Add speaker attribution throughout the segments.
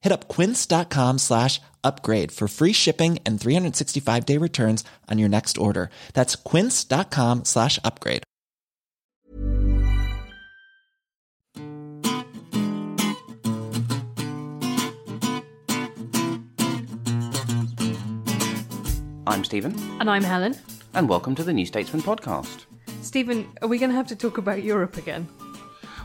Speaker 1: Hit up quince.com slash upgrade for free shipping and 365 day returns on your next order. That's quince.com slash upgrade.
Speaker 2: I'm Stephen,
Speaker 3: And I'm Helen.
Speaker 2: and welcome to the New Statesman podcast.
Speaker 3: Stephen, are we going to have to talk about Europe again?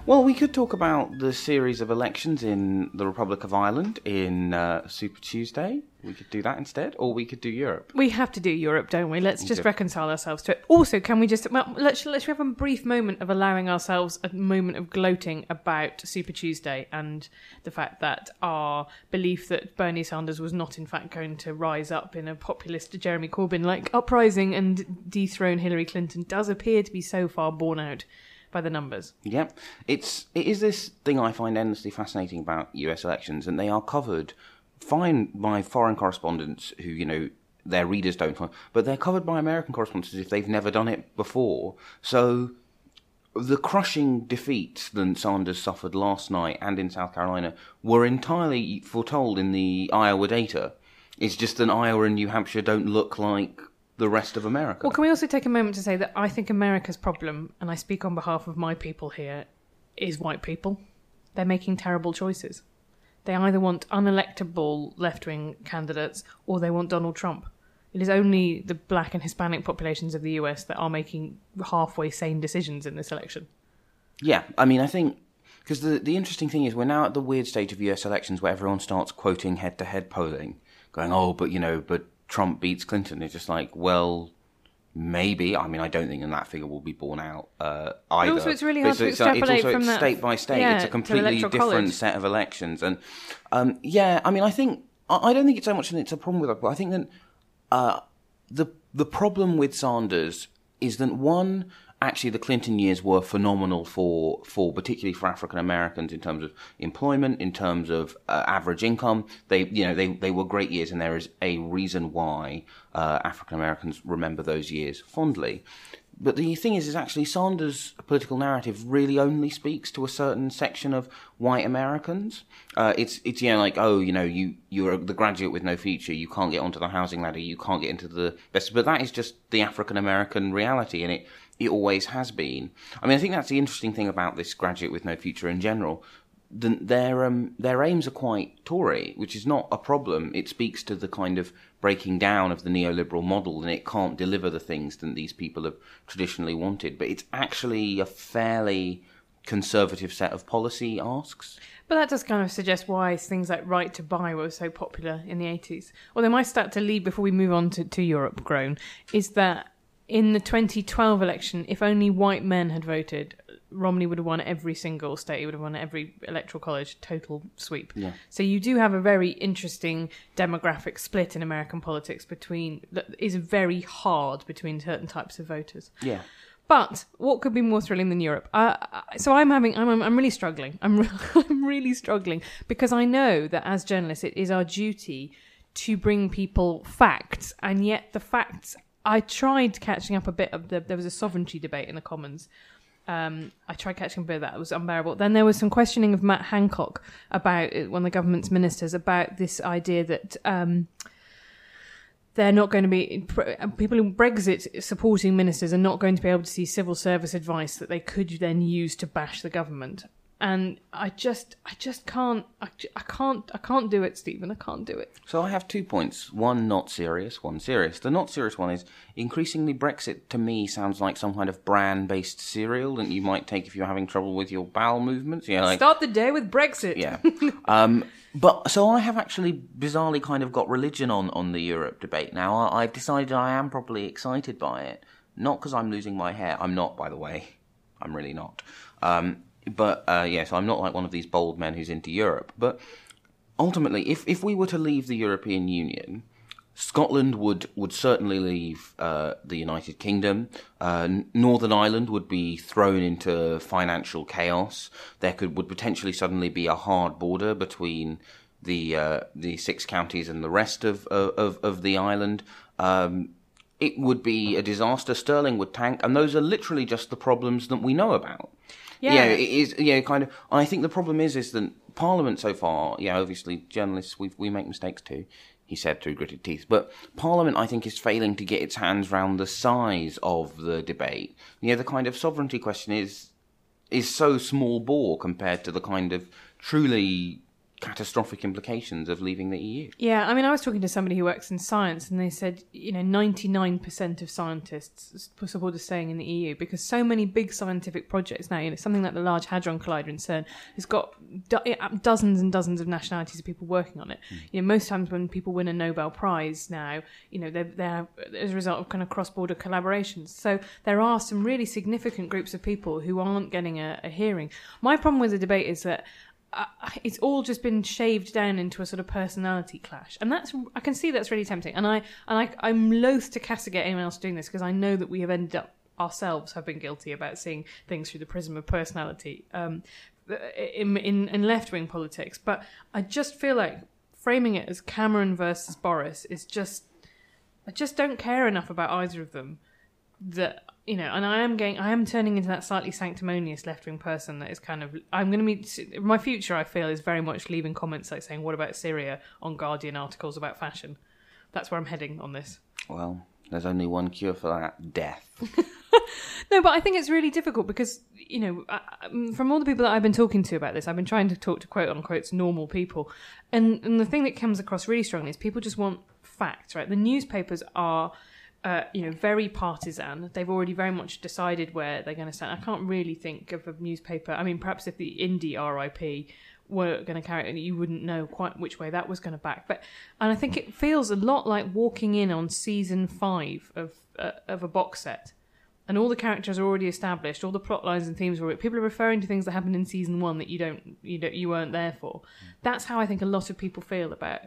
Speaker 2: Well, we could talk about the series of elections in the Republic of Ireland in uh, Super Tuesday. We could do that instead, or we could do Europe.
Speaker 3: We have to do Europe, don't we? Let's just reconcile ourselves to it. Also, can we just well, let's let's have a brief moment of allowing ourselves a moment of gloating about Super Tuesday and the fact that our belief that Bernie Sanders was not in fact going to rise up in a populist Jeremy Corbyn like uprising and dethrone Hillary Clinton does appear to be so far borne out by the numbers.
Speaker 2: Yep, it's it is this thing I find endlessly fascinating about U.S. elections, and they are covered fine by foreign correspondents who you know their readers don't, find, but they're covered by American correspondents if they've never done it before. So the crushing defeats that Sanders suffered last night and in South Carolina were entirely foretold in the Iowa data. It's just that Iowa and New Hampshire don't look like the rest of America.
Speaker 3: Well, can we also take a moment to say that I think America's problem, and I speak on behalf of my people here, is white people. They're making terrible choices. They either want unelectable left wing candidates or they want Donald Trump. It is only the black and Hispanic populations of the US that are making halfway sane decisions in this election.
Speaker 2: Yeah, I mean, I think because the the interesting thing is we're now at the weird stage of U.S. elections where everyone starts quoting head-to-head polling, going, "Oh, but you know, but Trump beats Clinton." It's just like, well, maybe. I mean, I don't think that that figure will be borne out uh, either.
Speaker 3: also it's really hard to
Speaker 2: it's, uh, it's also
Speaker 3: from that-
Speaker 2: state by state.
Speaker 3: yeah,
Speaker 2: it's a completely different
Speaker 3: college.
Speaker 2: set of elections, and um, yeah, I mean, I think I don't think it's so much that it's a problem with it, but I think that uh, the the problem with Sanders is that one actually the Clinton years were phenomenal for for particularly for African Americans in terms of employment, in terms of uh, average income. They you know they they were great years, and there is a reason why uh, African Americans remember those years fondly. But the thing is, is actually Sanders' political narrative really only speaks to a certain section of white Americans. Uh, it's it's you know like oh you know you you're the graduate with no future, you can't get onto the housing ladder, you can't get into the best. But that is just the African American reality, and it it always has been. I mean, I think that's the interesting thing about this graduate with no future in general. The, their um, their aims are quite Tory, which is not a problem. It speaks to the kind of breaking down of the neoliberal model, and it can't deliver the things that these people have traditionally wanted. But it's actually a fairly conservative set of policy asks.
Speaker 3: But that does kind of suggest why things like right to buy were so popular in the 80s. Or they might start to lead before we move on to, to Europe grown, is that in the 2012 election, if only white men had voted, Romney would have won every single state. He would have won every electoral college, total sweep.
Speaker 2: Yeah.
Speaker 3: So you do have a very interesting demographic split in American politics between that is very hard between certain types of voters.
Speaker 2: Yeah.
Speaker 3: But what could be more thrilling than Europe? Uh, so I'm having, I'm, I'm really struggling. I'm, re- I'm really struggling because I know that as journalists, it is our duty to bring people facts, and yet the facts. I tried catching up a bit of the. There was a sovereignty debate in the Commons. Um, I tried catching a bit of that. It was unbearable. Then there was some questioning of Matt Hancock about uh, one of the government's ministers about this idea that. Um, they're not going to be people in Brexit supporting ministers are not going to be able to see civil service advice that they could then use to bash the government. And I just, I just can't, I, I can't, I can't do it, Stephen. I can't do it.
Speaker 2: So I have two points. One not serious, one serious. The not serious one is increasingly Brexit to me sounds like some kind of bran based cereal that you might take if you're having trouble with your bowel movements. Yeah, like
Speaker 3: Start the day with Brexit.
Speaker 2: yeah. um, but so I have actually bizarrely kind of got religion on on the Europe debate now. I, I've decided I am properly excited by it, not because I'm losing my hair. I'm not, by the way. I'm really not. Um, but uh, yes, I'm not like one of these bold men who's into Europe. But ultimately, if if we were to leave the European Union, Scotland would would certainly leave uh, the United Kingdom. Uh, Northern Ireland would be thrown into financial chaos. There could would potentially suddenly be a hard border between the uh, the six counties and the rest of of, of the island. Um, it would be a disaster. Sterling would tank, and those are literally just the problems that we know about.
Speaker 3: Yeah.
Speaker 2: yeah, it is. Yeah, kind of. I think the problem is, is that Parliament so far. Yeah, obviously journalists we we make mistakes too. He said through gritted teeth, but Parliament, I think, is failing to get its hands round the size of the debate. You know, the kind of sovereignty question is is so small bore compared to the kind of truly catastrophic implications of leaving the EU.
Speaker 3: Yeah, I mean, I was talking to somebody who works in science, and they said, you know, 99% of scientists support us staying in the EU because so many big scientific projects now, you know, something like the Large Hadron Collider in CERN has got do- uh, dozens and dozens of nationalities of people working on it. Hmm. You know, most times when people win a Nobel Prize now, you know, they're, they're as a result of kind of cross border collaborations. So there are some really significant groups of people who aren't getting a, a hearing. My problem with the debate is that it's all just been shaved down into a sort of personality clash, and that's I can see that's really tempting, and I and I I'm loath to castigate anyone else doing this because I know that we have ended up ourselves have been guilty about seeing things through the prism of personality um, in in, in left wing politics, but I just feel like framing it as Cameron versus Boris is just I just don't care enough about either of them that you know, and I am going, I am turning into that slightly sanctimonious left wing person that is kind of, I'm going to be, my future, I feel, is very much leaving comments like saying, what about Syria on Guardian articles about fashion? That's where I'm heading on this.
Speaker 2: Well, there's only one cure for that: death.
Speaker 3: No, but I think it's really difficult because, you know, I- I- from all the people that I've been talking to about this, I've been trying to talk to quote unquote normal people. And, and the thing that comes across really strongly is people just want facts, right? The newspapers are, uh, you know, very partisan. They've already very much decided where they're going to stand. I can't really think of a newspaper. I mean, perhaps if the Indie RIP were going to carry it, you wouldn't know quite which way that was going to back. But and I think it feels a lot like walking in on season five of uh, of a box set and all the characters are already established, all the plot lines and themes were people are referring to things that happened in season one that you don't you don't you weren't there for. That's how I think a lot of people feel about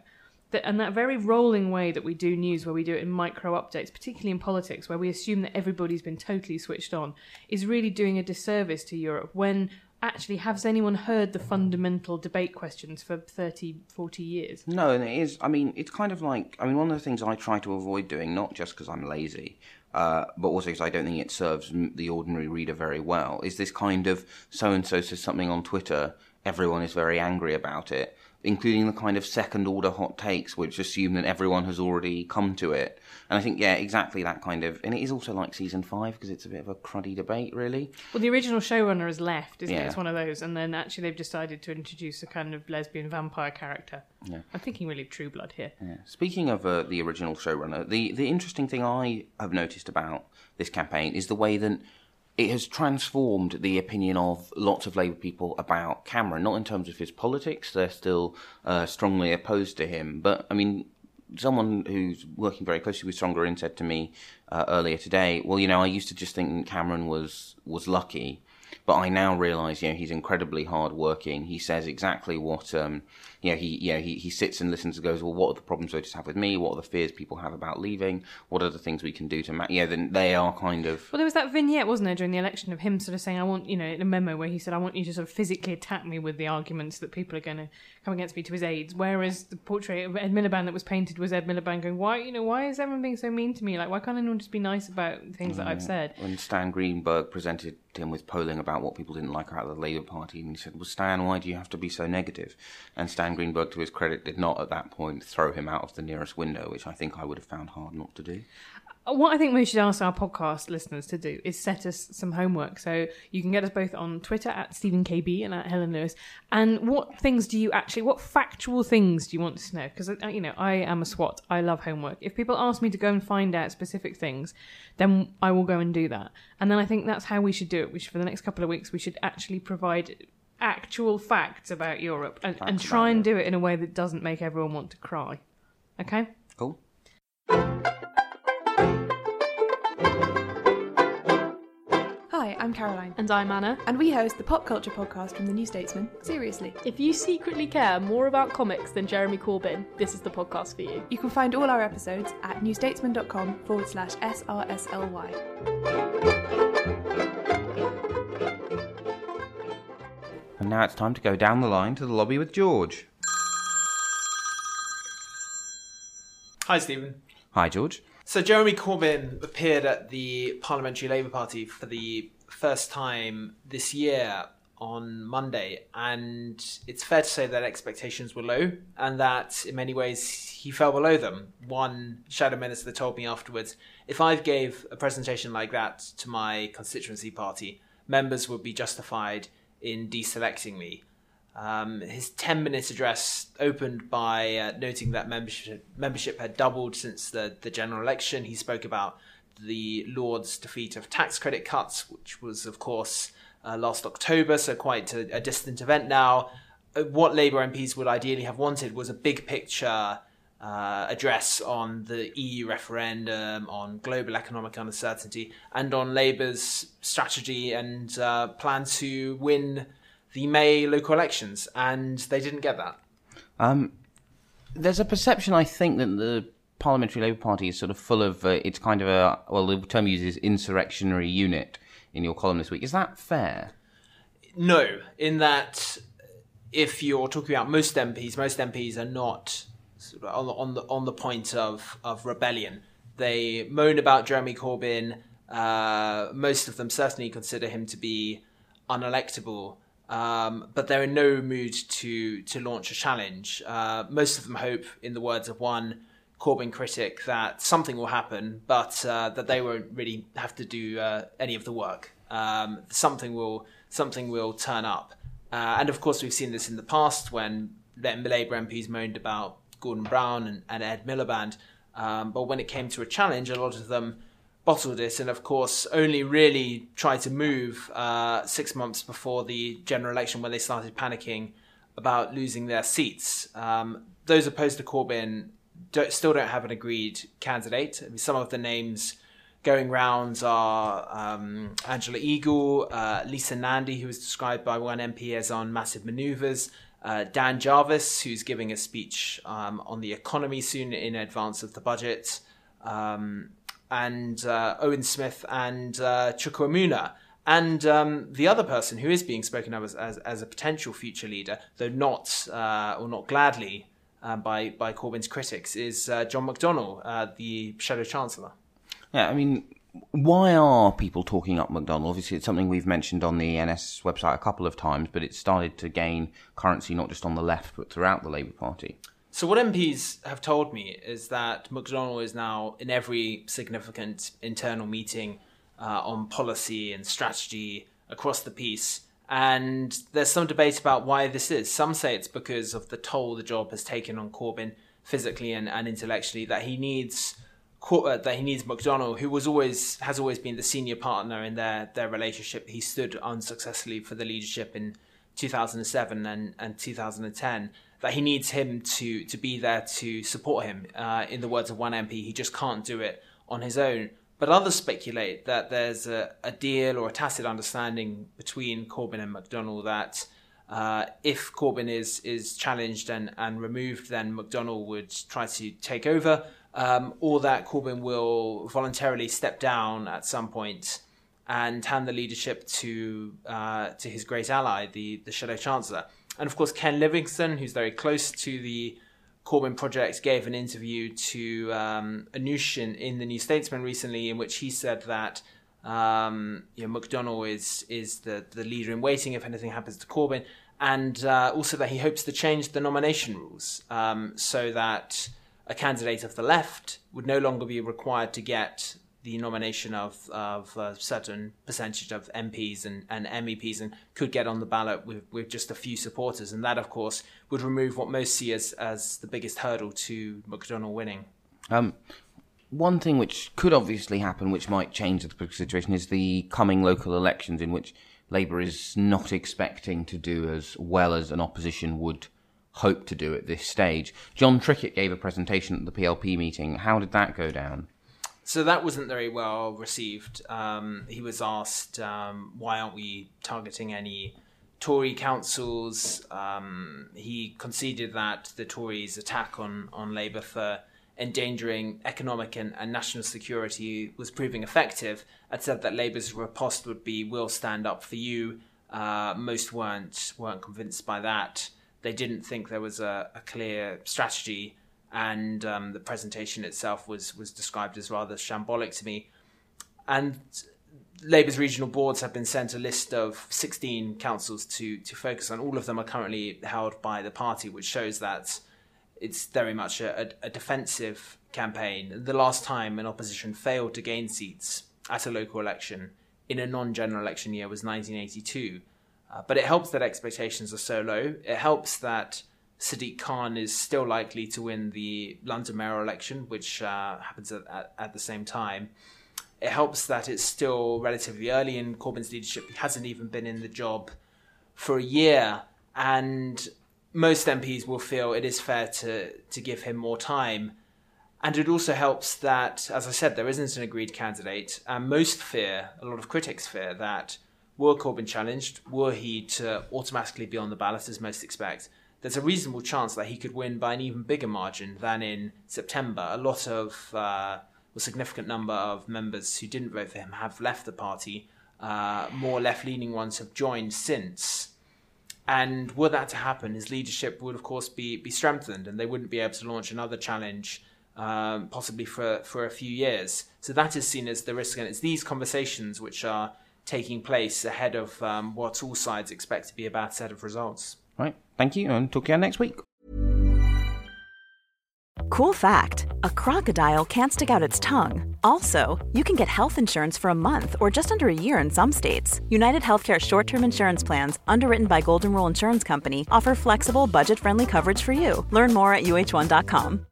Speaker 3: that, and that very rolling way that we do news, where we do it in micro updates, particularly in politics, where we assume that everybody's been totally switched on, is really doing a disservice to Europe. When actually, has anyone heard the fundamental debate questions for 30, 40 years?
Speaker 2: No, and it is. I mean, it's kind of like. I mean, one of the things I try to avoid doing, not just because I'm lazy, uh, but also because I don't think it serves the ordinary reader very well, is this kind of so and so says something on Twitter, everyone is very angry about it, including the kind of second order hot takes which assume that everyone has already come to it. And I think, yeah, exactly that kind of. And it is also like season five because it's a bit of a cruddy debate, really.
Speaker 3: Well, the original showrunner has left, isn't it? It's one of those, and then actually they've decided to introduce a kind of lesbian vampire character.
Speaker 2: Yeah.
Speaker 3: I'm thinking really of True Blood here.
Speaker 2: Yeah. Speaking of uh, the original showrunner, the the interesting thing I have noticed about this campaign is the way that it has transformed the opinion of lots of Labour people about Cameron. Not in terms of his politics; they're still uh, strongly opposed to him. But I mean, someone who's working very closely with Stronger In said to me uh, earlier today, "Well, you know, I used to just think Cameron was was lucky." But I now realise, you know, he's incredibly hardworking. He says exactly what, um, you know, he, you know, he, he sits and listens and goes, well, what are the problems voters have with me? What are the fears people have about leaving? What are the things we can do to, ma-? yeah, then they are kind of,
Speaker 3: Well, there was that vignette, wasn't there, during the election of him sort of saying, I want, you know, in a memo where he said, I want you to sort of physically attack me with the arguments that people are going to come against me to his aides. Whereas the portrait of Ed Miliband that was painted was Ed Miliband going, why, you know, why is everyone being so mean to me? Like, why can't anyone just be nice about things that I've said?
Speaker 2: when Stan Greenberg presented him with polling about what people didn't like about the Labour Party, and he said, well, Stan, why do you have to be so negative? And Stan Greenberg, to his credit, did not at that point throw him out of the nearest window, which I think I would have found hard not to do.
Speaker 3: Uh, what I think we should ask our podcast listeners to do is set us some homework. So you can get us both on Twitter at Stephen KB and at Helen Lewis. And what things do you actually, what factual things do you want to know? Because, uh, you know, I am a swot. I love homework. If people ask me to go and find out specific things, then I will go and do that. And then I think that's how we should do it. We should, for the next couple of weeks, we should actually provide actual facts about Europe and, and try and do it in a way that doesn't make everyone want to cry. Okay?
Speaker 2: Cool.
Speaker 4: Hi, I'm Caroline,
Speaker 5: And I'm Anna.
Speaker 4: and we host the pop culture podcast from the New Statesman. Seriously.
Speaker 5: If you secretly care more about comics than Jeremy Corbyn, this is the podcast for you.
Speaker 4: You can find all our episodes at newstatesman.com forward slash SRSLY.
Speaker 2: And now it's time to go down the line to the lobby with George.
Speaker 6: Hi, Stephen.
Speaker 2: Hi, George.
Speaker 6: So, Jeremy Corbyn appeared at the Parliamentary Labour Party for the first time this year on Monday, and it's fair to say that expectations were low and that in many ways he fell below them. One shadow minister told me afterwards if I gave a presentation like that to my constituency party, members would be justified in deselecting me. Um, his 10 minute address opened by uh, noting that membership, membership had doubled since the, the general election. He spoke about the Lord's defeat of tax credit cuts, which was, of course, uh, last October, so quite a, a distant event now. Uh, what Labour MPs would ideally have wanted was a big picture uh, address on the EU referendum, on global economic uncertainty, and on Labour's strategy and uh, plan to win the May local elections, and they didn't get that.
Speaker 2: Um, there's a perception, I think, that the Parliamentary Labour Party is sort of full of uh, it's kind of a well, the term used is insurrectionary unit in your column this week. Is that fair?
Speaker 6: No, in that if you're talking about most MPs, most MPs are not sort of on the on the, on the point of, of rebellion. They moan about Jeremy Corbyn. Uh, most of them certainly consider him to be unelectable, um, but they're in no mood to to launch a challenge. Uh, most of them hope, in the words of one Corbyn critic, that something will happen, but uh, that they won't really have to do uh, any of the work. Um, something will something will turn up, uh, and of course we've seen this in the past when Labour MPs moaned about Gordon Brown and, and Ed Miliband, um, but when it came to a challenge, a lot of them bottled it, and of course only really tried to move uh, six months before the general election when they started panicking about losing their seats. Um, those opposed to Corbyn don't, still don't have an agreed candidate. I mean, some of the names going rounds are um, Angela Eagle, uh, Lisa Nandy, who was described by one MP as on massive manoeuvres, uh, Dan Jarvis, who's giving a speech um, on the economy soon in advance of the budget, um, and uh, Owen Smith and uh, Chuka Umunna. And um, the other person who is being spoken of as, as, as a potential future leader, though not uh, or not gladly uh, by by Corbyn's critics, is uh, John McDonnell, uh, the Shadow Chancellor.
Speaker 2: Yeah, I mean, why are people talking up McDonnell? Obviously, it's something we've mentioned on the NS website a couple of times, but it's started to gain currency not just on the left but throughout the Labour Party.
Speaker 6: So what MPs have told me is that McDonnell is now in every significant internal meeting uh, on policy and strategy across the piece. And there's some debate about why this is. Some say it's because of the toll the job has taken on Corbyn physically and, and intellectually that he needs that he needs McDonnell, who was always has always been the senior partner in their their relationship. He stood unsuccessfully for the leadership in 2007 and, and 2010 that he needs him to to be there to support him. Uh, in the words of one MP, he just can't do it on his own. But others speculate that there's a, a deal or a tacit understanding between Corbyn and McDonnell that uh, if Corbyn is is challenged and, and removed, then McDonnell would try to take over, um, or that Corbyn will voluntarily step down at some point and hand the leadership to uh, to his great ally, the the Shadow Chancellor. And of course, Ken Livingstone, who's very close to the Corbyn project, gave an interview to um, Anoosh in, in, the New Statesman recently, in which he said that um, you know, McDonnell is is the, the leader in waiting if anything happens to Corbyn, and uh, also that he hopes to change the nomination rules um, so that a candidate of the left would no longer be required to get the nomination of, of a certain percentage of MPs and, and MEPs and could get on the ballot with, with just a few supporters. And that, of course, would remove what most see as, as the biggest hurdle to McDonnell winning.
Speaker 2: Um, one thing which could obviously happen, which might change the situation, is the coming local elections in which Labour is not expecting to do as well as an opposition would hope to do at this stage. Jon Trickett gave a presentation at the PLP meeting. How did that go down?
Speaker 6: So that wasn't very well received. Um, he was asked, um, why aren't we targeting any Tory councils? Um, he conceded that the Tories' attack on, on Labour for endangering economic and, and, national security was proving effective and said that Labour's riposte would be "We'll stand up for you." Uh, most weren't weren't convinced by that. They didn't think there was a, a clear strategy and um, the presentation itself was was described as rather shambolic to me. And Labour's regional boards have been sent a list of 16 councils to to focus on. All of them are currently held by the party, which shows that it's very much a, a, a defensive campaign. The last time an opposition failed to gain seats at a local election in a non-general election year was 1982. Uh, but it helps that expectations are so low. It helps that Sadiq Khan is still likely to win the London mayoral election, which uh, happens at, at, at, the same time. It helps that it's still relatively early in Corbyn's leadership. He hasn't even been in the job for a year, and most MPs will feel it is fair to, to give him more time. And it also helps that, as I said, there isn't an agreed candidate. And most fear, a lot of critics fear, that were Corbyn challenged, were he to automatically be on the ballot, as most expect, there's a reasonable chance that he could win by an even bigger margin than in September. A lot of, uh, a significant number of members who didn't vote for him have left the party. Uh, more left leaning ones have joined since. And were that to happen, his leadership would, of course, be, be strengthened and they wouldn't be able to launch another challenge, um, possibly for, for a few years. So that is seen as the risk. And it's these conversations which are taking place ahead of um, what all sides expect to be a bad set of results.
Speaker 2: Right. Thank you, and talk to you next week.
Speaker 7: Cool fact a crocodile can't stick out its tongue. Also, you can get health insurance for a month or just under a year in some states. United Healthcare short term insurance plans, underwritten by Golden Rule Insurance Company, offer flexible, budget friendly coverage for you. Learn more at uh1.com.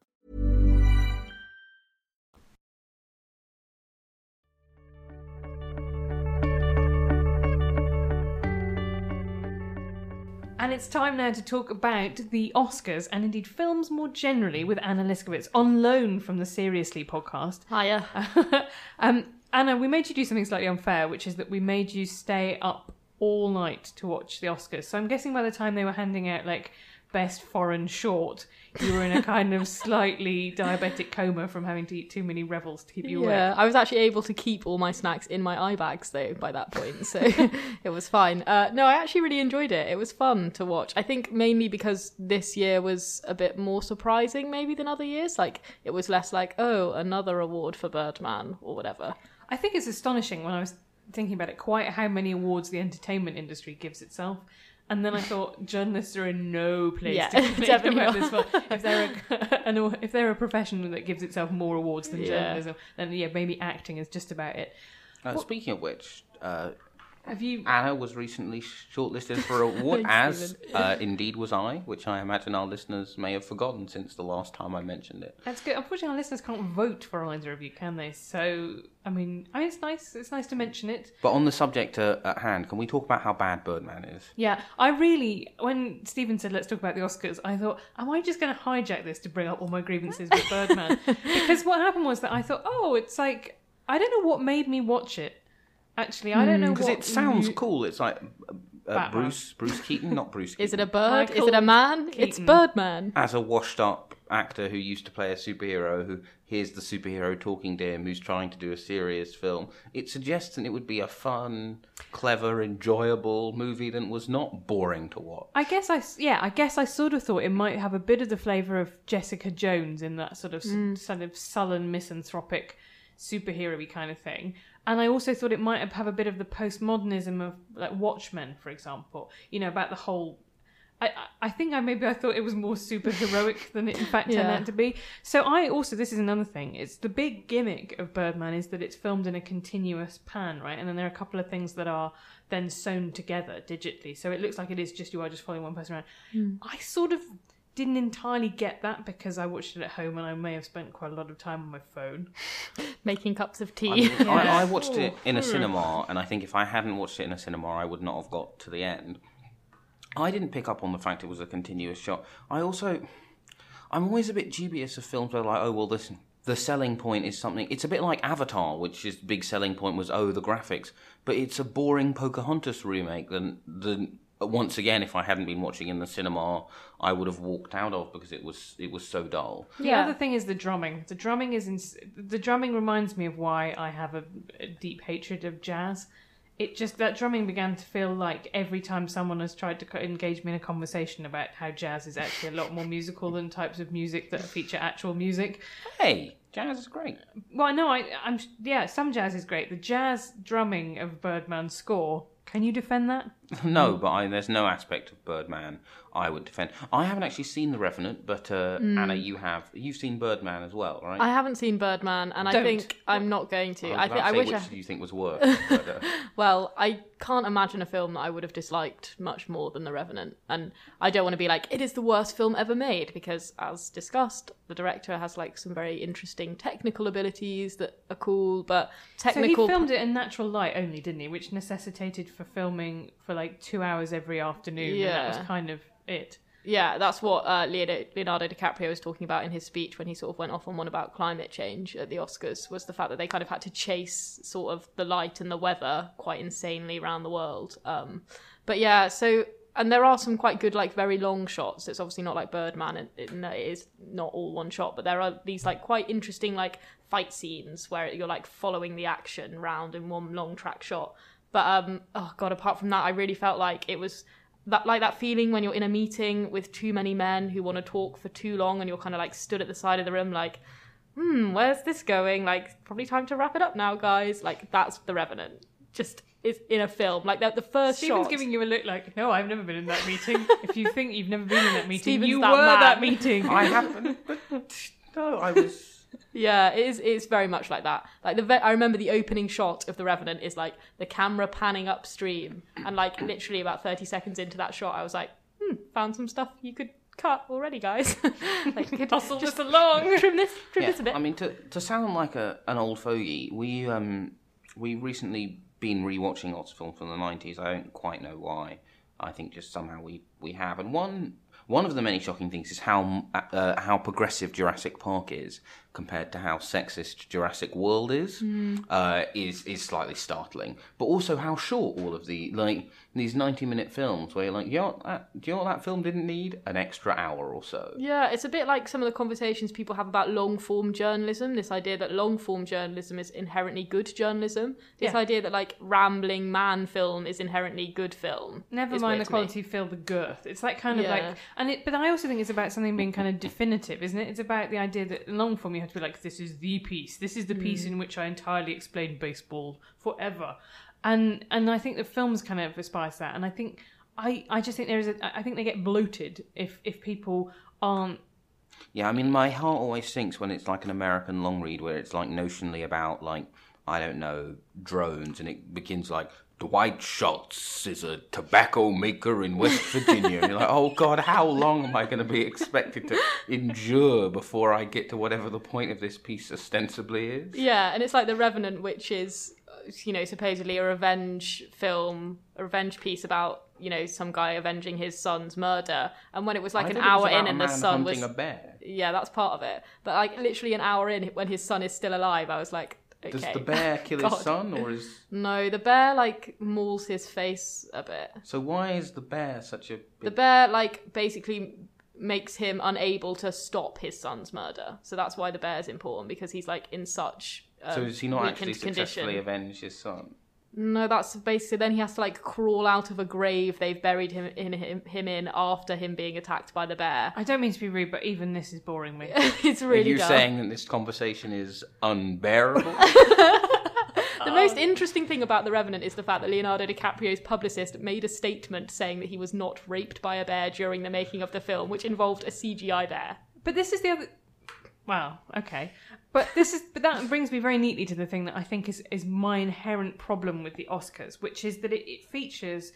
Speaker 3: And it's time now to talk about the Oscars and indeed films more generally with Anna Leszkiewicz on loan from the Seriously podcast.
Speaker 5: Hiya.
Speaker 3: um, Anna, we made you do something slightly unfair, which is that we made you stay up all night to watch the Oscars. So I'm guessing by the time they were handing out like best foreign short, you were in a kind of slightly diabetic coma from having to eat too many revels to keep you awake.
Speaker 5: Yeah, I was actually able to keep all my snacks in my eye bags though by that point, so it was fine. Uh, no, I actually really enjoyed it. It was fun to watch. I think mainly because this year was a bit more surprising maybe than other years. Like it was less like oh another award for Birdman or whatever.
Speaker 3: I think it's astonishing when I was thinking about it quite how many awards the entertainment industry gives itself. And then I thought journalists are in no place
Speaker 5: Yeah,
Speaker 3: to complain
Speaker 5: definitely
Speaker 3: about this one. If they're a, an, if they're a profession that gives itself more awards than
Speaker 5: Yeah.
Speaker 3: journalism, then yeah, maybe acting is just about it.
Speaker 2: Uh, speaking of which, uh,
Speaker 3: Have you?
Speaker 2: Anna was recently shortlisted for a award, as uh, indeed was I, which I imagine our listeners may have forgotten since the last time I mentioned it.
Speaker 3: That's good. Unfortunately, our listeners can't vote for either of you, can they? So, I mean, I mean, it's nice. It's nice to mention it.
Speaker 2: But on the subject uh, at hand, can we talk about how bad Birdman is?
Speaker 3: Yeah, I really, when Stephen said let's talk about the Oscars, I thought, am I just going to hijack this to bring up all my grievances with Birdman? because what happened was that I thought, oh, it's like I don't know what made me watch it. Actually, I don't know
Speaker 2: Because
Speaker 3: what
Speaker 2: it sounds
Speaker 3: mu-
Speaker 2: cool. It's like uh,
Speaker 3: Batman.
Speaker 2: Bruce Bruce Keaton, not Bruce. Keaton.
Speaker 5: Is it a bird? Is it a man? It's
Speaker 3: Keaton.
Speaker 5: Birdman.
Speaker 2: as a washed-up actor who used to play a superhero who hears the superhero talking to him who's trying to do a serious film it suggests that it would be a fun clever enjoyable movie that was not boring to watch
Speaker 3: I guess I s- yeah I guess I sort of thought it might have a bit of the flavour of Jessica Jones in that sort of s- sort of sullen misanthropic superhero-y kind of thing. And I also thought it might have, a bit of the postmodernism of like Watchmen, for example. You know about the whole I, I- think I maybe I thought it was more super heroic than it in fact turned
Speaker 5: Yeah.
Speaker 3: out to be. So I also this is another thing. It's the big gimmick of Birdman is that it's filmed in a continuous pan, right? And then there are a couple of things that are then sewn together digitally. So it looks like it is just you are just following one person around. Hmm. I sort of didn't entirely get that because I watched it at home and I may have spent quite a lot of time on my phone.
Speaker 5: Making cups of
Speaker 2: I,
Speaker 5: tea.
Speaker 2: mean, I, I watched it in a hmm. cinema, and I think if I hadn't watched it in a cinema, I would not have got to the end. I didn't pick up on the fact it was a continuous shot. I also, I'm always a bit dubious of films where like, oh well, this the selling point is something. It's a bit like Avatar, which is big selling point was oh the graphics, but it's a boring Pocahontas remake. Then the once again, if I hadn't been watching in the cinema, I would have walked out of because it was it was so dull.
Speaker 3: The other thing is the drumming. The drumming is ins- the drumming reminds me of why I have a, a deep hatred of jazz. It just that drumming began to feel like every time someone has tried to co- engage me in a conversation about how jazz is actually a lot more musical than types of music that feature actual music.
Speaker 2: Hey, jazz is great.
Speaker 3: Well, no, I, I'm yeah, some jazz is great. The jazz drumming of Birdman's score. Can you defend that?
Speaker 2: No, but I, there's no aspect of Birdman I would defend. I haven't actually seen The Revenant, but uh, Anna, you have. You've seen Birdman as well, right?
Speaker 5: I haven't seen Birdman, and I
Speaker 3: Don't.
Speaker 5: think I'm not going to.
Speaker 2: was
Speaker 5: I
Speaker 2: about
Speaker 5: think
Speaker 2: to
Speaker 5: I wish
Speaker 2: which
Speaker 5: I.
Speaker 2: do you think was worse? but, uh,
Speaker 5: Well, I can't imagine a film that I would have disliked much more than The Revenant, and I don't want to be like it is the worst film ever made because, as discussed, the director has like some very interesting technical abilities that are cool, but technical.
Speaker 3: So he filmed it in natural light only, didn't he? Which necessitated for filming for like two hours every afternoon. and that was kind of it.
Speaker 5: Yeah, that's what uh, Leonardo, Leonardo DiCaprio was talking about in his speech when he sort of went off on one about climate change at the Oscars. Was the fact that they kind of had to chase sort of the light and the weather quite insanely around the world. Um, but yeah, so and there are some quite good like very long shots. It's obviously not like Birdman, and it, no, it is not all one shot. But there are these like quite interesting like fight scenes where you're like following the action round in one long track shot. But um, oh god, apart from that, I really felt like it was that like that feeling when you're in a meeting with too many men who want to talk for too long and you're kind of like stood at the side of the room like hmm where's this going like probably time to wrap it up now guys like that's the revenant just is in a film like the, the first
Speaker 3: Stephen's
Speaker 5: shot
Speaker 3: giving you a look like, no, I've never been in that meeting. if you think you've never been in that meeting,
Speaker 5: Stephen's
Speaker 3: you
Speaker 5: that
Speaker 3: were
Speaker 5: man.
Speaker 3: that meeting.
Speaker 2: I haven't. But, no, I was.
Speaker 5: Yeah it is it's very much like that like the ve- i remember the opening shot of the revenant is like the camera panning upstream and like literally about 30 seconds into that shot i was like hmm found some stuff you could cut already guys like we could
Speaker 3: Hustle
Speaker 5: just
Speaker 3: this along.
Speaker 5: trim this trim
Speaker 2: Yeah,
Speaker 5: this a bit
Speaker 2: I mean, to to sound like a an old fogey, we um we recently been rewatching lots of films from the nineties. I don't quite know why. I think just somehow we we have, and one one of the many shocking things is how uh, how progressive Jurassic Park is compared to how sexist Jurassic World is. Uh, is is slightly startling, but also how short all of the like these ninety minute films where you're like, you know what that, do you know what that film didn't need an extra hour or so.
Speaker 5: Yeah, it's a bit like some of the conversations people have about long form journalism. This idea that long form journalism is inherently good journalism. This
Speaker 3: Yeah.
Speaker 5: idea that like rambling man film is inherently good film.
Speaker 3: Never mind the
Speaker 5: to me.
Speaker 3: quality, feel the girth. It's like kind of
Speaker 5: Yeah.
Speaker 3: like, and it. But I also think it's about something being kind of definitive, isn't it? It's about the idea that long form you have to be like, this is the piece. This is the piece
Speaker 5: Mm.
Speaker 3: in which I entirely explain baseball forever, and and I think the films kind of to that. And I think I I just think there is a I think they get bloated if if people aren't
Speaker 2: Yeah, I mean, my heart always sinks when it's like an American long read where it's like notionally about like I don't know drones, and it begins like Dwight Schultz is a tobacco maker in West Virginia, and you're like, oh god, how long am I going to be expected to endure before I get to whatever the point of this piece ostensibly is?
Speaker 5: Yeah, and it's like The Revenant, which is, you know, supposedly a revenge film, a revenge piece about, you know, some guy avenging his son's murder. And when it was like
Speaker 2: I
Speaker 5: an
Speaker 2: thought it was
Speaker 5: hour in and the son was.
Speaker 2: hunting a bear.
Speaker 5: Yeah, that's part of it. But like literally an hour in, when his son is still alive, I was like, okay.
Speaker 2: Does the bear kill his
Speaker 5: God.
Speaker 2: son, or is
Speaker 5: No, the bear like mauls his face a bit.
Speaker 2: so? Why is the bear such a?
Speaker 5: The bear like basically makes him unable to stop his son's murder. So that's why the bear is important because he's like in such. Um,
Speaker 2: so is he not
Speaker 5: weakened
Speaker 2: actually successfully
Speaker 5: condition.
Speaker 2: avenged his son?
Speaker 5: No, that's basically then he has to like crawl out of a grave they've buried him in him, him in after him being attacked by the bear.
Speaker 3: I don't mean to be rude, but even this is boring me.
Speaker 5: it's
Speaker 2: Are
Speaker 5: really
Speaker 2: you
Speaker 5: dull.
Speaker 2: saying that this conversation is unbearable?
Speaker 5: The most um. interesting thing about The Revenant is the fact that Leonardo DiCaprio's publicist made a statement saying that he was not raped by a bear during the making of the film, which involved a CGI bear.
Speaker 3: But this is the other. Wow. Okay. But this is. But that brings me very neatly to the thing that I think is is my inherent problem with the Oscars, which is that it, it features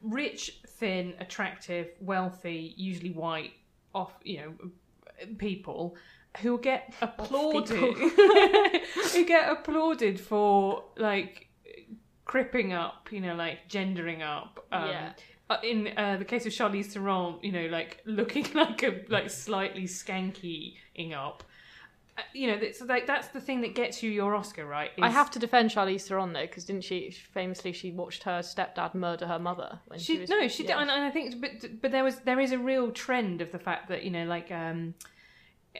Speaker 3: rich, thin, attractive, wealthy, usually white, off you know, people who get applauded. who get applauded for like cripping up, you know, like gendering up. Um,
Speaker 5: Yeah.
Speaker 3: uh, in uh, the case of Charlize Theron, you know, like looking like a like slightly skankying up. Uh, you know, it's like that's the thing that gets you your Oscar, right?
Speaker 5: I have to defend Charlize Theron though, because didn't she famously she watched her stepdad murder her mother when she,
Speaker 3: She,
Speaker 5: was
Speaker 3: no, she did,
Speaker 5: yeah.
Speaker 3: and, and I think, but but there was there is a real trend of the fact that you know, like um,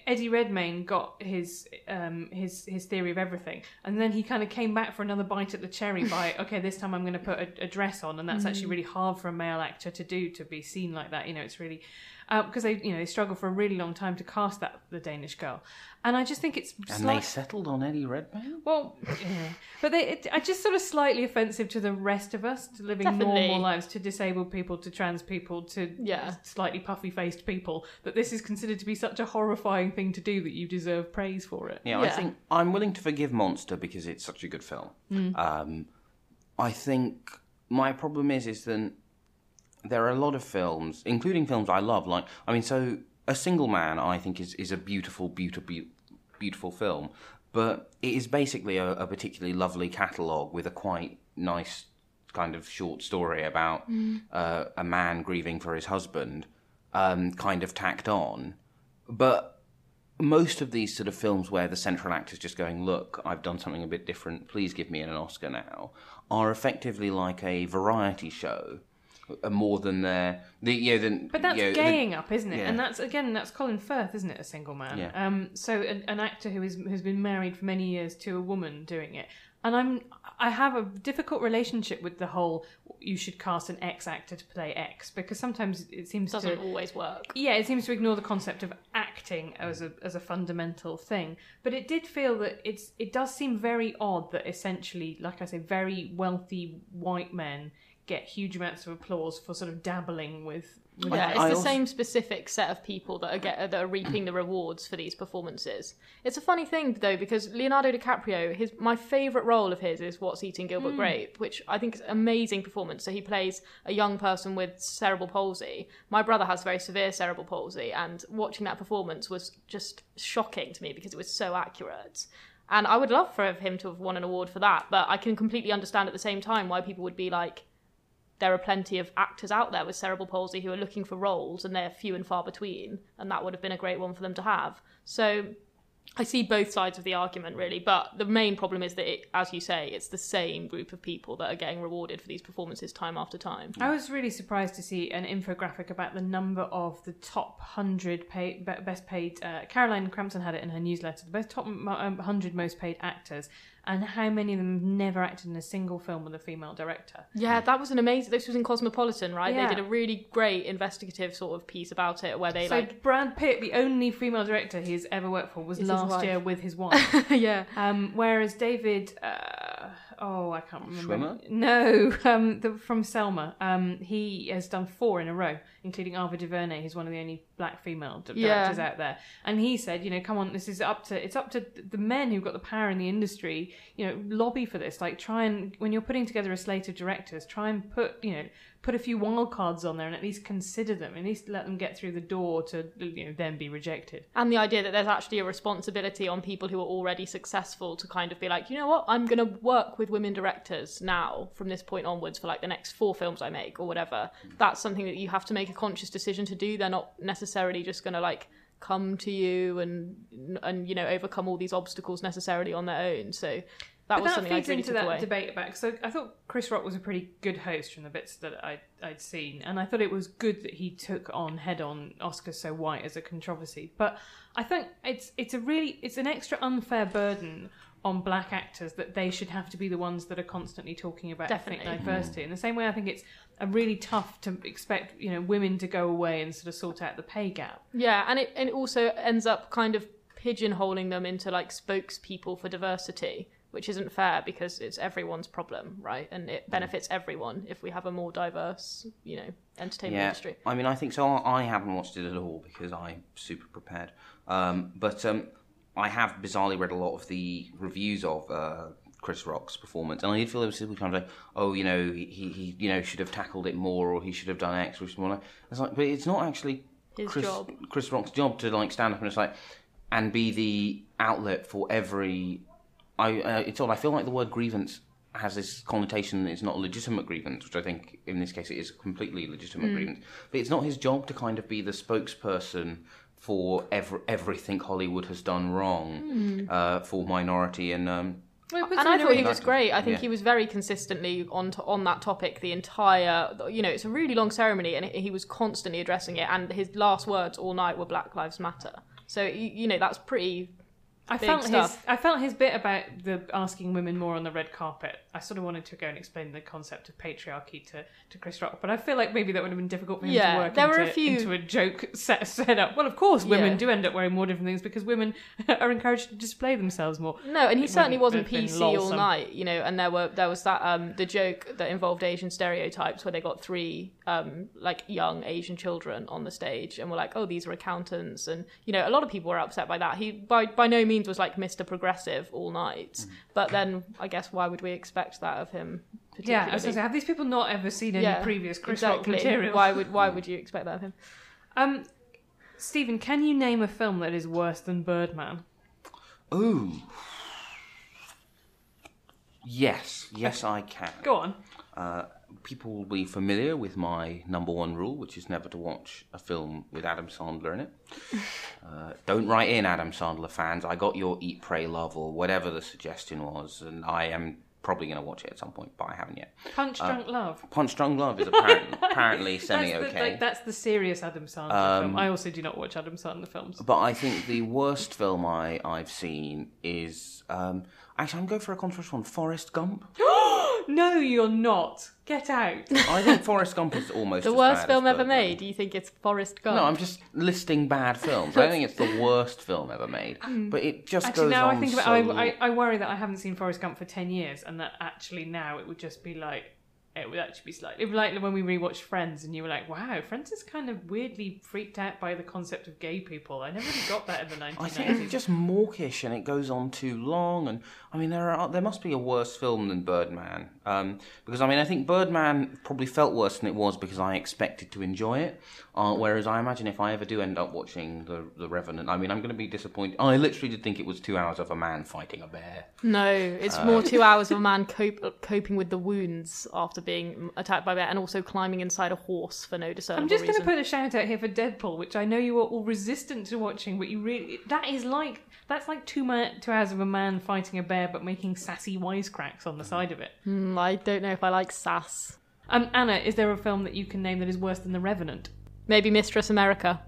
Speaker 3: Eddie Redmayne got his um his his theory of everything, and then he kind of came back for another bite at the cherry by okay, this time I'm going to put a, a dress on, and that's actually
Speaker 5: Mm.
Speaker 3: really hard for a male actor to do to be seen like that. You know, it's really because they you know they struggle for a really long time to cast that the Danish girl, and I just think it's
Speaker 2: And
Speaker 3: slight-
Speaker 2: they settled on Eddie Redmayne?
Speaker 3: well, yeah. but they, it, I just sort of slightly offensive to the rest of us, to living
Speaker 5: Definitely.
Speaker 3: normal lives, to disabled people, to trans people, to
Speaker 5: Yeah.
Speaker 3: slightly puffy faced people. That this is considered to be such a horrifying thing to do that you deserve praise for it.
Speaker 2: Yeah, I
Speaker 5: Yeah.
Speaker 2: think I'm willing to forgive Monster because it's such a good film. Um, I think my problem is is that there are a lot of films, including films I love. Like, I mean, so A Single Man, I think is is a beautiful, beautiful, beautiful film, but it is basically a, a particularly lovely catalogue with a quite nice kind of short story about uh, a man grieving for his husband, um, kind of tacked on, but most of these sort of films where the central actor is just going, "Look, I've done something a bit different. Please give me an Oscar now," are effectively like a variety show, uh, more than their the the,
Speaker 3: But that's
Speaker 2: you know, the-
Speaker 3: gaying up, isn't it?
Speaker 2: yeah.
Speaker 3: And that's again, that's Colin Firth, isn't it? A single man.
Speaker 2: Yeah.
Speaker 3: Um, so an, an actor who is who's been married for many years to a woman doing it, and I'm I have a difficult relationship with the whole you should cast an X actor to play X because sometimes it seems
Speaker 5: doesn't
Speaker 3: to
Speaker 5: always work.
Speaker 3: yeah, it seems to ignore the concept of acting as a as a fundamental thing. But it did feel that it's it does seem very odd that essentially, like I say, very wealthy white men get huge amounts of applause for sort of dabbling with. with
Speaker 5: Yeah,
Speaker 2: I-
Speaker 5: it's
Speaker 2: I
Speaker 5: the
Speaker 2: also-
Speaker 5: same specific set of people that are get that are reaping the rewards for these performances. It's a funny thing though because Leonardo DiCaprio, his my favorite role of his is What's Eating Gilbert mm. Grape, which I think is an amazing performance. So he plays a young person with cerebral palsy. My brother has very severe cerebral palsy, and watching that performance was just shocking to me because it was so accurate. And I would love for him to have won an award for that, but I can completely understand at the same time why people would be like, there are plenty of actors out there with cerebral palsy who are looking for roles and they're few and far between and that would have been a great one for them to have so i see both sides of the argument really but the main problem is that it, as you say it's the same group of people that are getting rewarded for these performances time after time
Speaker 3: I was really surprised to see an infographic about the number of the top hundred pay, best paid. Uh, Caroline Crampton had it in her newsletter. The best top um, hundred most paid actors, and how many of them have never acted in a single film with a female director.
Speaker 5: yeah that was an amazing this was in cosmopolitan right
Speaker 3: Yeah.
Speaker 5: they did a really great investigative sort of piece about it where they
Speaker 3: so
Speaker 5: like
Speaker 3: Brad Pitt, the only female director he's ever worked for, was last year with his wife.
Speaker 5: yeah
Speaker 3: um, whereas David, uh, oh, I can't remember.
Speaker 2: Schwimmer?
Speaker 3: No, um, the, from Selma. Um, he has done four in a row, including Ava DuVernay, who's one of the only black female d-
Speaker 5: Yeah.
Speaker 3: directors out there. And he said, you know, come on, this is up to it's up to the men who've got the power in the industry. You know, lobby for this. Like, try and when you're putting together a slate of directors, try and put you know put a few wild cards on there and at least consider them. At least let them get through the door to you know then be rejected.
Speaker 5: and the idea that there's actually a responsibility on people who are already successful to kind of be like, you know what, I'm going to work with women directors now from this point onwards for like the next four films I make or whatever. Mm. That's something that you have to make a conscious decision to do. They're not necessarily just going to like come to you and and you know overcome all these obstacles necessarily on their own. So that
Speaker 3: but
Speaker 5: was
Speaker 3: that
Speaker 5: something I
Speaker 3: feeds
Speaker 5: really
Speaker 3: into that
Speaker 5: away.
Speaker 3: debate about. So I thought Chris Rock was a pretty good host from the bits that I, I'd seen, and I thought it was good that he took on head on Oscar so white as a controversy. But I think it's it's a really it's an extra unfair burden on black actors that they should have to be the ones that are constantly talking about ethnic
Speaker 5: Definitely.
Speaker 3: diversity. In the same way, I think it's a really tough to expect you know women to go away and sort of sort out the pay gap.
Speaker 5: Yeah, and it and it also ends up kind of pigeonholing them into like spokespeople for diversity, which isn't fair because it's everyone's problem, right? And
Speaker 2: Mm.
Speaker 5: it benefits everyone if we have a more diverse, you know, entertainment
Speaker 2: yeah,
Speaker 5: industry.
Speaker 2: I mean, I think so. I haven't watched it at all because I'm super prepared. Um, but um, I have bizarrely read a lot of the reviews of uh, Chris Rock's performance, and I did feel there was several times like, oh, you know, he, he, he you know should have tackled it more, or he should have done X, or something like. It's like, but it's not actually
Speaker 5: His
Speaker 2: Chris,
Speaker 5: job.
Speaker 2: Chris Rock's job to like stand up and it's like and be the outlet for every. I uh, it's odd. I feel like the word grievance has this connotation that it's not a legitimate grievance, which I think in this case it is a completely legitimate grievance. But it's not his job to kind of be the spokesperson for ever, everything Hollywood has done wrong uh, for minority and. Um,
Speaker 3: Well,
Speaker 5: and I thought he was great. I think
Speaker 2: Yeah.
Speaker 5: he was very consistently on to, on that topic the entire. You know, it's a really long ceremony, and he was constantly addressing it. And his last words all night were "Black Lives Matter." So you, you know, that's pretty.
Speaker 3: I felt
Speaker 5: stuff.
Speaker 3: his I felt his bit about the asking women more on the red carpet. I sort of wanted to go and explain the concept of patriarchy to, to Chris Rock, but I feel like maybe that would have been difficult for him
Speaker 5: Yeah,
Speaker 3: to work
Speaker 5: there
Speaker 3: into,
Speaker 5: were a few-
Speaker 3: into a joke set, set up. Well, of course, women
Speaker 5: Yeah.
Speaker 3: do end up wearing more different things because women are encouraged to display themselves more.
Speaker 5: No, and he
Speaker 3: It
Speaker 5: certainly wasn't PC all night, you know. And there were there was that um the joke that involved Asian stereotypes where they got three um like young Asian children on the stage and were like, oh, these are accountants, and you know, a lot of people were upset by that. He by by no means was like Mr. Progressive all night,
Speaker 3: Mm.
Speaker 5: but then I guess why would we expect that of him?
Speaker 3: Yeah, I was going to say, have these people not ever seen any
Speaker 5: Yeah,
Speaker 3: previous Chris
Speaker 5: exactly.
Speaker 3: Rock material?
Speaker 5: Why would why would you expect that of him?
Speaker 3: Um, Stephen, can you name a film that is worse than Birdman?
Speaker 2: ooh. Yes, yes, I can.
Speaker 3: Go on.
Speaker 2: Uh, people will be familiar with my number one rule, which is never to watch a film with Adam Sandler in it. Uh, don't write in, Adam Sandler fans. I got your Eat, Pray, Love, or whatever the suggestion was, and I am probably going to watch it at some point, but I haven't yet.
Speaker 3: Punch Drunk Love.
Speaker 2: Punch Drunk Love is apparently, apparently semi
Speaker 3: That's
Speaker 2: okay.
Speaker 3: like, that's the serious Adam Sandler
Speaker 2: Um,
Speaker 3: film. I also do not watch Adam Sandler films.
Speaker 2: But I think the worst film I, I've seen is. Um, actually, I'm going for a controversial one Forrest Gump.
Speaker 3: No, you're not. Get out.
Speaker 2: I think Forrest Gump is almost
Speaker 5: The
Speaker 2: as
Speaker 5: worst
Speaker 2: bad
Speaker 5: film
Speaker 2: as
Speaker 5: ever
Speaker 2: Birdman.
Speaker 5: made? Do you think it's Forrest Gump?
Speaker 2: No, I'm just listing bad films. I don't think it's the worst film ever made, um, but it just
Speaker 3: Actually,
Speaker 2: goes
Speaker 3: now
Speaker 2: on
Speaker 3: I think about
Speaker 2: so.
Speaker 3: it, I, I, I worry that I haven't seen Forrest Gump for 10 years and that actually now it would just be like, it would actually be slightly, it'd be like when we rewatched Friends and you were like, wow, Friends is kind of weirdly freaked out by the concept of gay people. I never really got that in the 1990s.
Speaker 2: I think it's just mawkish and it goes on too long. And I mean, there are there must be a worse film than Birdman. Um, because I mean, I think Birdman probably felt worse than it was because I expected to enjoy it. Uh, whereas I imagine if I ever do end up watching the the Revenant, I mean, I'm going to be disappointed. I literally did think it was two hours of a man fighting a bear.
Speaker 5: No, it's
Speaker 2: Uh,
Speaker 5: more two hours of a man cope, coping with the wounds after being attacked by a bear and also climbing inside a horse for no discernible reason.
Speaker 3: I'm just going to put a shout out here for Deadpool, which I know you are all resistant to watching, but you really that is like that's like two ma- two hours of a man fighting a bear, but making sassy wisecracks on the side of it.
Speaker 5: Mm, I don't know if I like sass.
Speaker 3: Um, Anna, is there a film that you can name that is worse than The Revenant?
Speaker 5: Maybe Mistress America.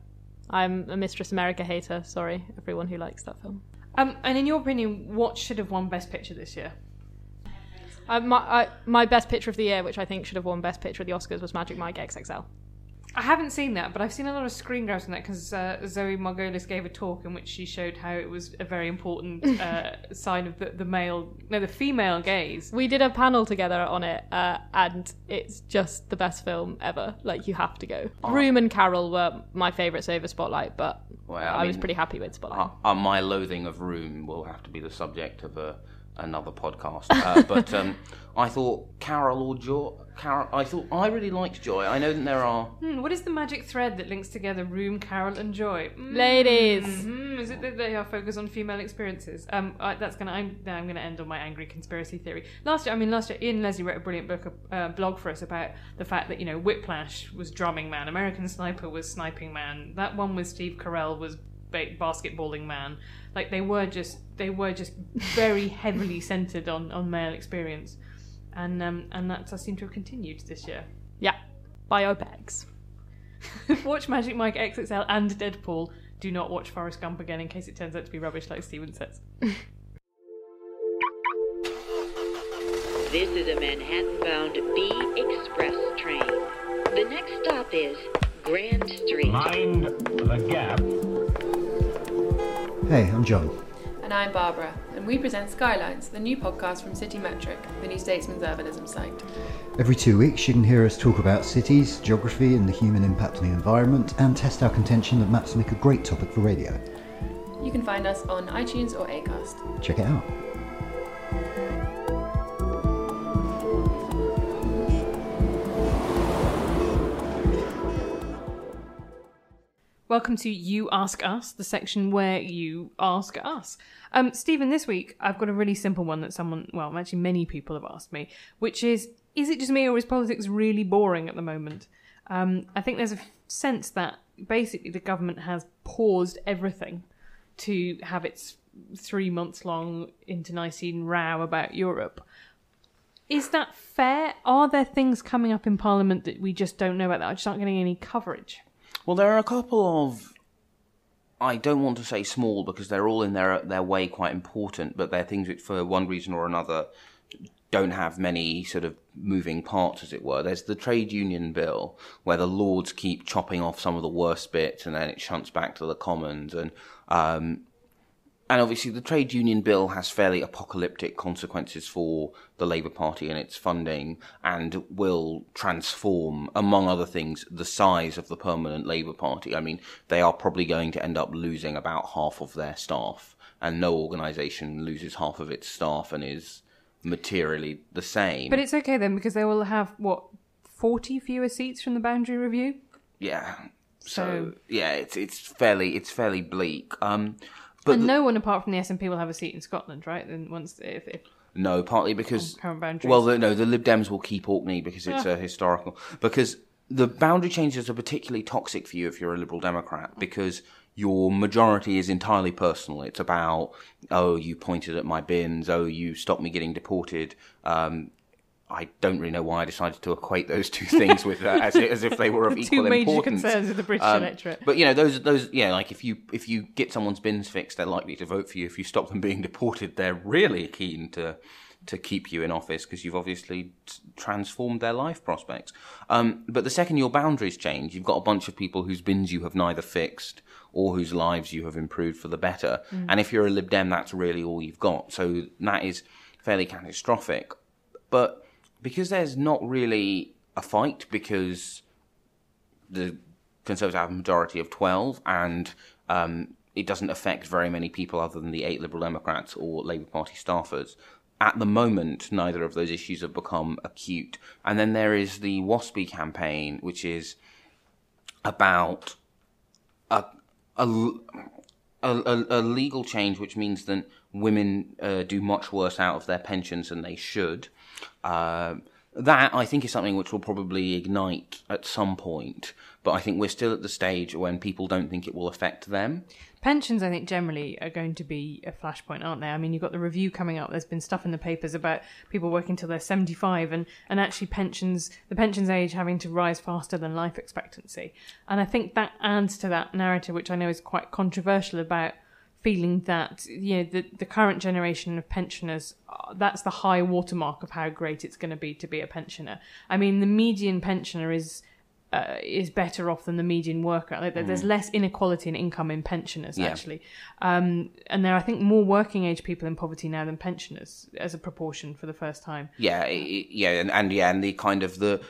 Speaker 5: I'm a Mistress America hater. Sorry, everyone who likes that film.
Speaker 3: Um, and in your opinion, what should have won Best Picture this year?
Speaker 5: Uh, my I, my best picture of the year, which I think should have won best picture at the Oscars, was Magic Mike XXL.
Speaker 3: I haven't seen that, but I've seen a lot of screen grabs from that because uh, Zoe Margolis gave a talk in which she showed how it was a very important uh, sign of the, the male, no, the female gaze.
Speaker 5: We did a panel together on it, uh, and it's just the best film ever. Like you have to go. Room and Carol were my favourites over Spotlight, but
Speaker 2: Well, I
Speaker 5: I, was pretty happy with Spotlight.
Speaker 2: Uh, uh, my loathing of Room will have to be the subject of a, another podcast. Uh, but um, I thought Carol or Joy. Carol, I thought I really liked Joy. I know that there are.
Speaker 3: Hmm, what is the magic thread that links together Room, Carol, and Joy? Mm,
Speaker 5: Ladies,
Speaker 3: hmm, is it that they are focused on female experiences? Um, I, that's gonna. I'm, now I'm gonna end on my angry conspiracy theory. Last year, I mean, last year, Ian Leslie wrote a brilliant book, uh, blog for us about the fact that you know Whiplash was drumming man, American Sniper was sniping man, that one with Steve Carell was ba- basketballing man. Like they were just, they were just very heavily centered on on male experience, and um, and that does seem to have continued this year.
Speaker 5: yeah, biopics.
Speaker 3: watch Magic Mike XXL and Deadpool. Do not watch Forrest Gump again in case it turns out to be rubbish, like Stephen says.
Speaker 8: This is a Manhattan-bound B Express train. The next stop is Grand Street.
Speaker 9: Mind the gap.
Speaker 10: Hey, I'm John.
Speaker 11: And
Speaker 4: I'm Barbara, and we present Skylines, the new podcast from City Metric, the New Statesman's urbanism site.
Speaker 9: Every two weeks, you can hear us talk about cities, geography, and the human impact on the environment, and test our contention that maps make a great topic for radio.
Speaker 4: You can find us on iTunes or Acast.
Speaker 9: Check it out.
Speaker 3: Welcome to You Ask Us, the section where you ask us. Um, Stephen, this week I've got a really simple one that someone, well, actually many people have asked me, which is: Is it just me, or is politics really boring at the moment? Um, I think there's a sense that basically the government has paused everything to have its three months long internecine row about Europe. Is that fair? Are there things coming up in Parliament that we just don't know about that are just aren't getting any coverage?
Speaker 2: Well, there are a couple of. I don't want to say small because they're all in their their way quite important, but they're things which, for one reason or another, don't have many sort of moving parts, as it were. There's the trade union bill where the Lords keep chopping off some of the worst bits, and then it shunts back to the Commons, and um, and obviously the trade union bill has fairly apocalyptic consequences for the Labour Party and its funding, and will transform, among other things, the size of the permanent Labour Party. I mean, they are probably going to end up losing about half of their staff, and no organisation loses half of its staff and is materially the same.
Speaker 3: But it's okay then because they will have what forty fewer seats from the boundary review.
Speaker 2: yeah. So,
Speaker 3: So-
Speaker 2: yeah, it's it's fairly it's fairly bleak. Um, but
Speaker 3: and
Speaker 2: the-
Speaker 3: no one apart from the SNP will have a seat in Scotland, right? Then once if, if
Speaker 2: No, partly because
Speaker 3: current boundaries.
Speaker 2: well, the, no, the Lib Dems will keep Orkney because it's
Speaker 3: Ah.
Speaker 2: a historical. Because the boundary changes are particularly toxic for you if you're a Liberal Democrat because your majority is entirely personal. It's about oh, you pointed at my bins, oh, you stopped me getting deported. Um, I don't really know why I decided to equate those two things with uh, as, as if they were of
Speaker 3: The
Speaker 2: equal
Speaker 3: two major
Speaker 2: importance.
Speaker 3: concerns of the British
Speaker 2: Um,
Speaker 3: electorate.
Speaker 2: But you know, those those yeah, like if you if you get someone's bins fixed, they're likely to vote for you. If you stop them being deported, they're really keen to to keep you in office because you've obviously transformed their life prospects. Um, but the second your boundaries change, you've got a bunch of people whose bins you have neither fixed or whose lives you have improved for the better.
Speaker 3: Mm.
Speaker 2: And if you're a Lib Dem, that's really all you've got. So that is fairly catastrophic. But because there's not really a fight, because the Conservatives have a majority of 12, and um, it doesn't affect very many people other than the eight Liberal Democrats or Labour Party staffers. At the moment, neither of those issues have become acute. And then there is the WASPI campaign, which is about a, a, a, a, legal change which means that women uh, do much worse out of their pensions than they should. Um that I think is something which will probably ignite at some point, but I think we're still at the stage when people don't think it will affect them.
Speaker 3: pensions, I think generally are going to be a flashpoint, aren't they? I mean, you've got the review coming up. There's been stuff in the papers about people working till they're 75, and and actually pensions, the pensions age having to rise faster than life expectancy. And I think that adds to that narrative, which I know is quite controversial about feeling that you know the the current generation of pensioners uh, that's the high watermark of how great it's going to be to be a pensioner. I mean, the median pensioner is uh, is better off than the median worker. Like, there- There's
Speaker 2: Mm.
Speaker 3: less inequality in income in pensioners
Speaker 2: Yeah.
Speaker 3: actually, um, and there are I think more working age people in poverty now than pensioners as a proportion for the first time.
Speaker 2: Yeah, yeah, and, and yeah, and the kind of the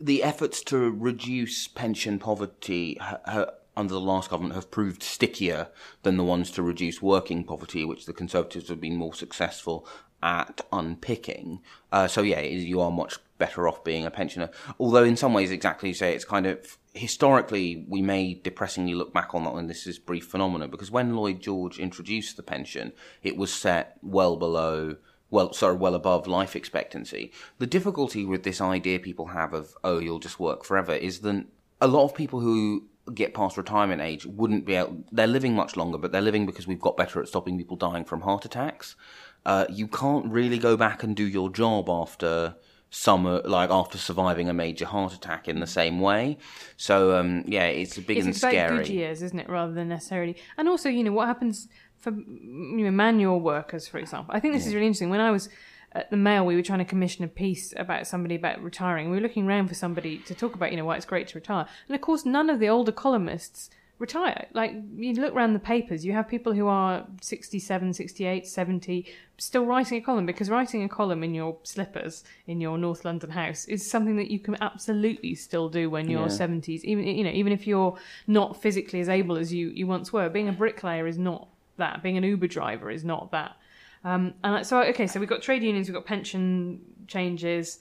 Speaker 2: the efforts to reduce pension poverty ha, ha, under the last government have proved stickier than the ones to reduce working poverty, which the Conservatives have been more successful at unpicking. Uh, so yeah, you are much better off being a pensioner. Although in some ways, exactly you say, it's kind of historically we may depressingly look back on that when this is brief phenomenon because when Lloyd George introduced the pension, it was set well below well, sorry, well above life expectancy. The difficulty with this idea people have of, oh, you'll just work forever is that a lot of people who get past retirement age wouldn't be able, they're living much longer, but they're living because we've got better at stopping people dying from heart attacks. Uh, you can't really go back and do your job after summer, like after surviving a major heart attack in the same way. So, um, yeah, it's big
Speaker 3: it's
Speaker 2: and
Speaker 3: about
Speaker 2: scary.
Speaker 3: good years, isn't it, rather than necessarily. And also, you know, what happens for you know manual workers, for example. I think this is really interesting. When I was at the Mail, we were trying to commission a piece about somebody about retiring. We were looking around for somebody to talk about, you know, why it's great to retire. And of course, none of the older columnists retire. Like you look around the papers, you have people who are 67, 68, 70 still writing a column because writing a column in your slippers in your North London house is something that you can absolutely still do when you're
Speaker 2: Yeah.
Speaker 3: 70s. Even you know, even if you're not physically as able as you you once were, being a bricklayer is not that. Being an Uber driver is not that. Um, and so okay, so we've got trade unions, we've got pension changes.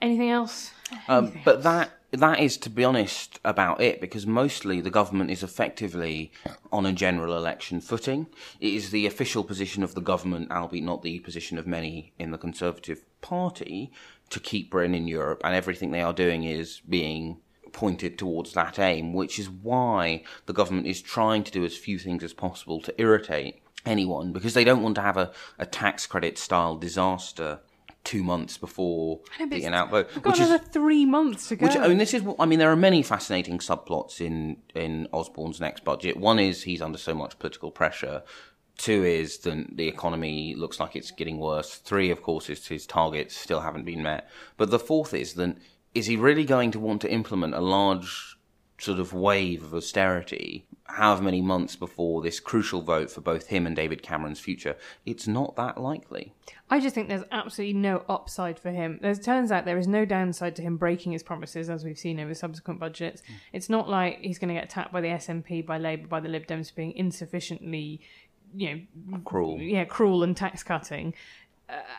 Speaker 3: Anything else?
Speaker 2: Um, but that that is, to be honest, about it because mostly the government is effectively on a general election footing. It is the official position of the government, albeit not the position of many in the Conservative Party, to keep Britain in Europe, and everything they are doing is being pointed towards that aim, which is why the government is trying to do as few things as possible to irritate anyone because they don't want to have a, a tax credit style disaster two months before
Speaker 3: know,
Speaker 2: the
Speaker 3: it's-
Speaker 2: in out vote,
Speaker 3: We've got
Speaker 2: which is
Speaker 3: another three months to go.
Speaker 2: which I mean, this is I mean, there are many fascinating subplots in in Osborne's next budget. One is he's under so much political pressure. Two is that the economy looks like it's getting worse. Three, of course, is his targets still haven't been met. But the fourth is that is he really going to want to implement a large sort of wave of austerity however many months before this crucial vote for both him and David Cameron's future? It's not that likely.
Speaker 3: I just think there's absolutely no upside for him. There turns out there is no downside to him breaking his promises, as we've seen over subsequent budgets. Mm. It's not like he's going to get attacked by the SNP, by Labour, by the Lib Dems for being insufficiently, you know,
Speaker 2: Cruel.
Speaker 3: yeah, cruel and tax cutting.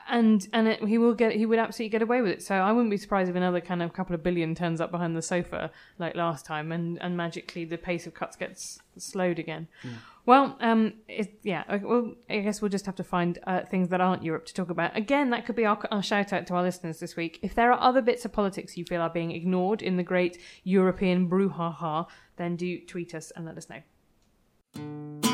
Speaker 3: And and it, he will get he would absolutely get away with it. So I wouldn't be surprised if another kind of couple of billion turns up behind the sofa like last time, and, and magically the pace of cuts gets slowed again. Well, um, it, yeah, well, I guess we'll just have to find uh, things that aren't Europe to talk about. Again, that could be our, our shout out to our listeners this week. If there are other bits of politics you feel are being ignored in the great European brouhaha, then do tweet us and let us know.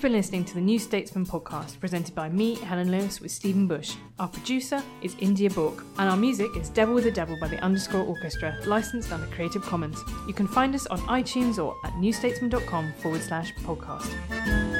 Speaker 3: You've been listening to the New Statesman podcast presented by me, Helen Lewis, with Stephen Bush. Our producer is India Bourke, and our music is Devil with the Devil by the Underscore Orchestra, licensed under Creative Commons. You can find us on iTunes or at newstatesman.com forward slash podcast.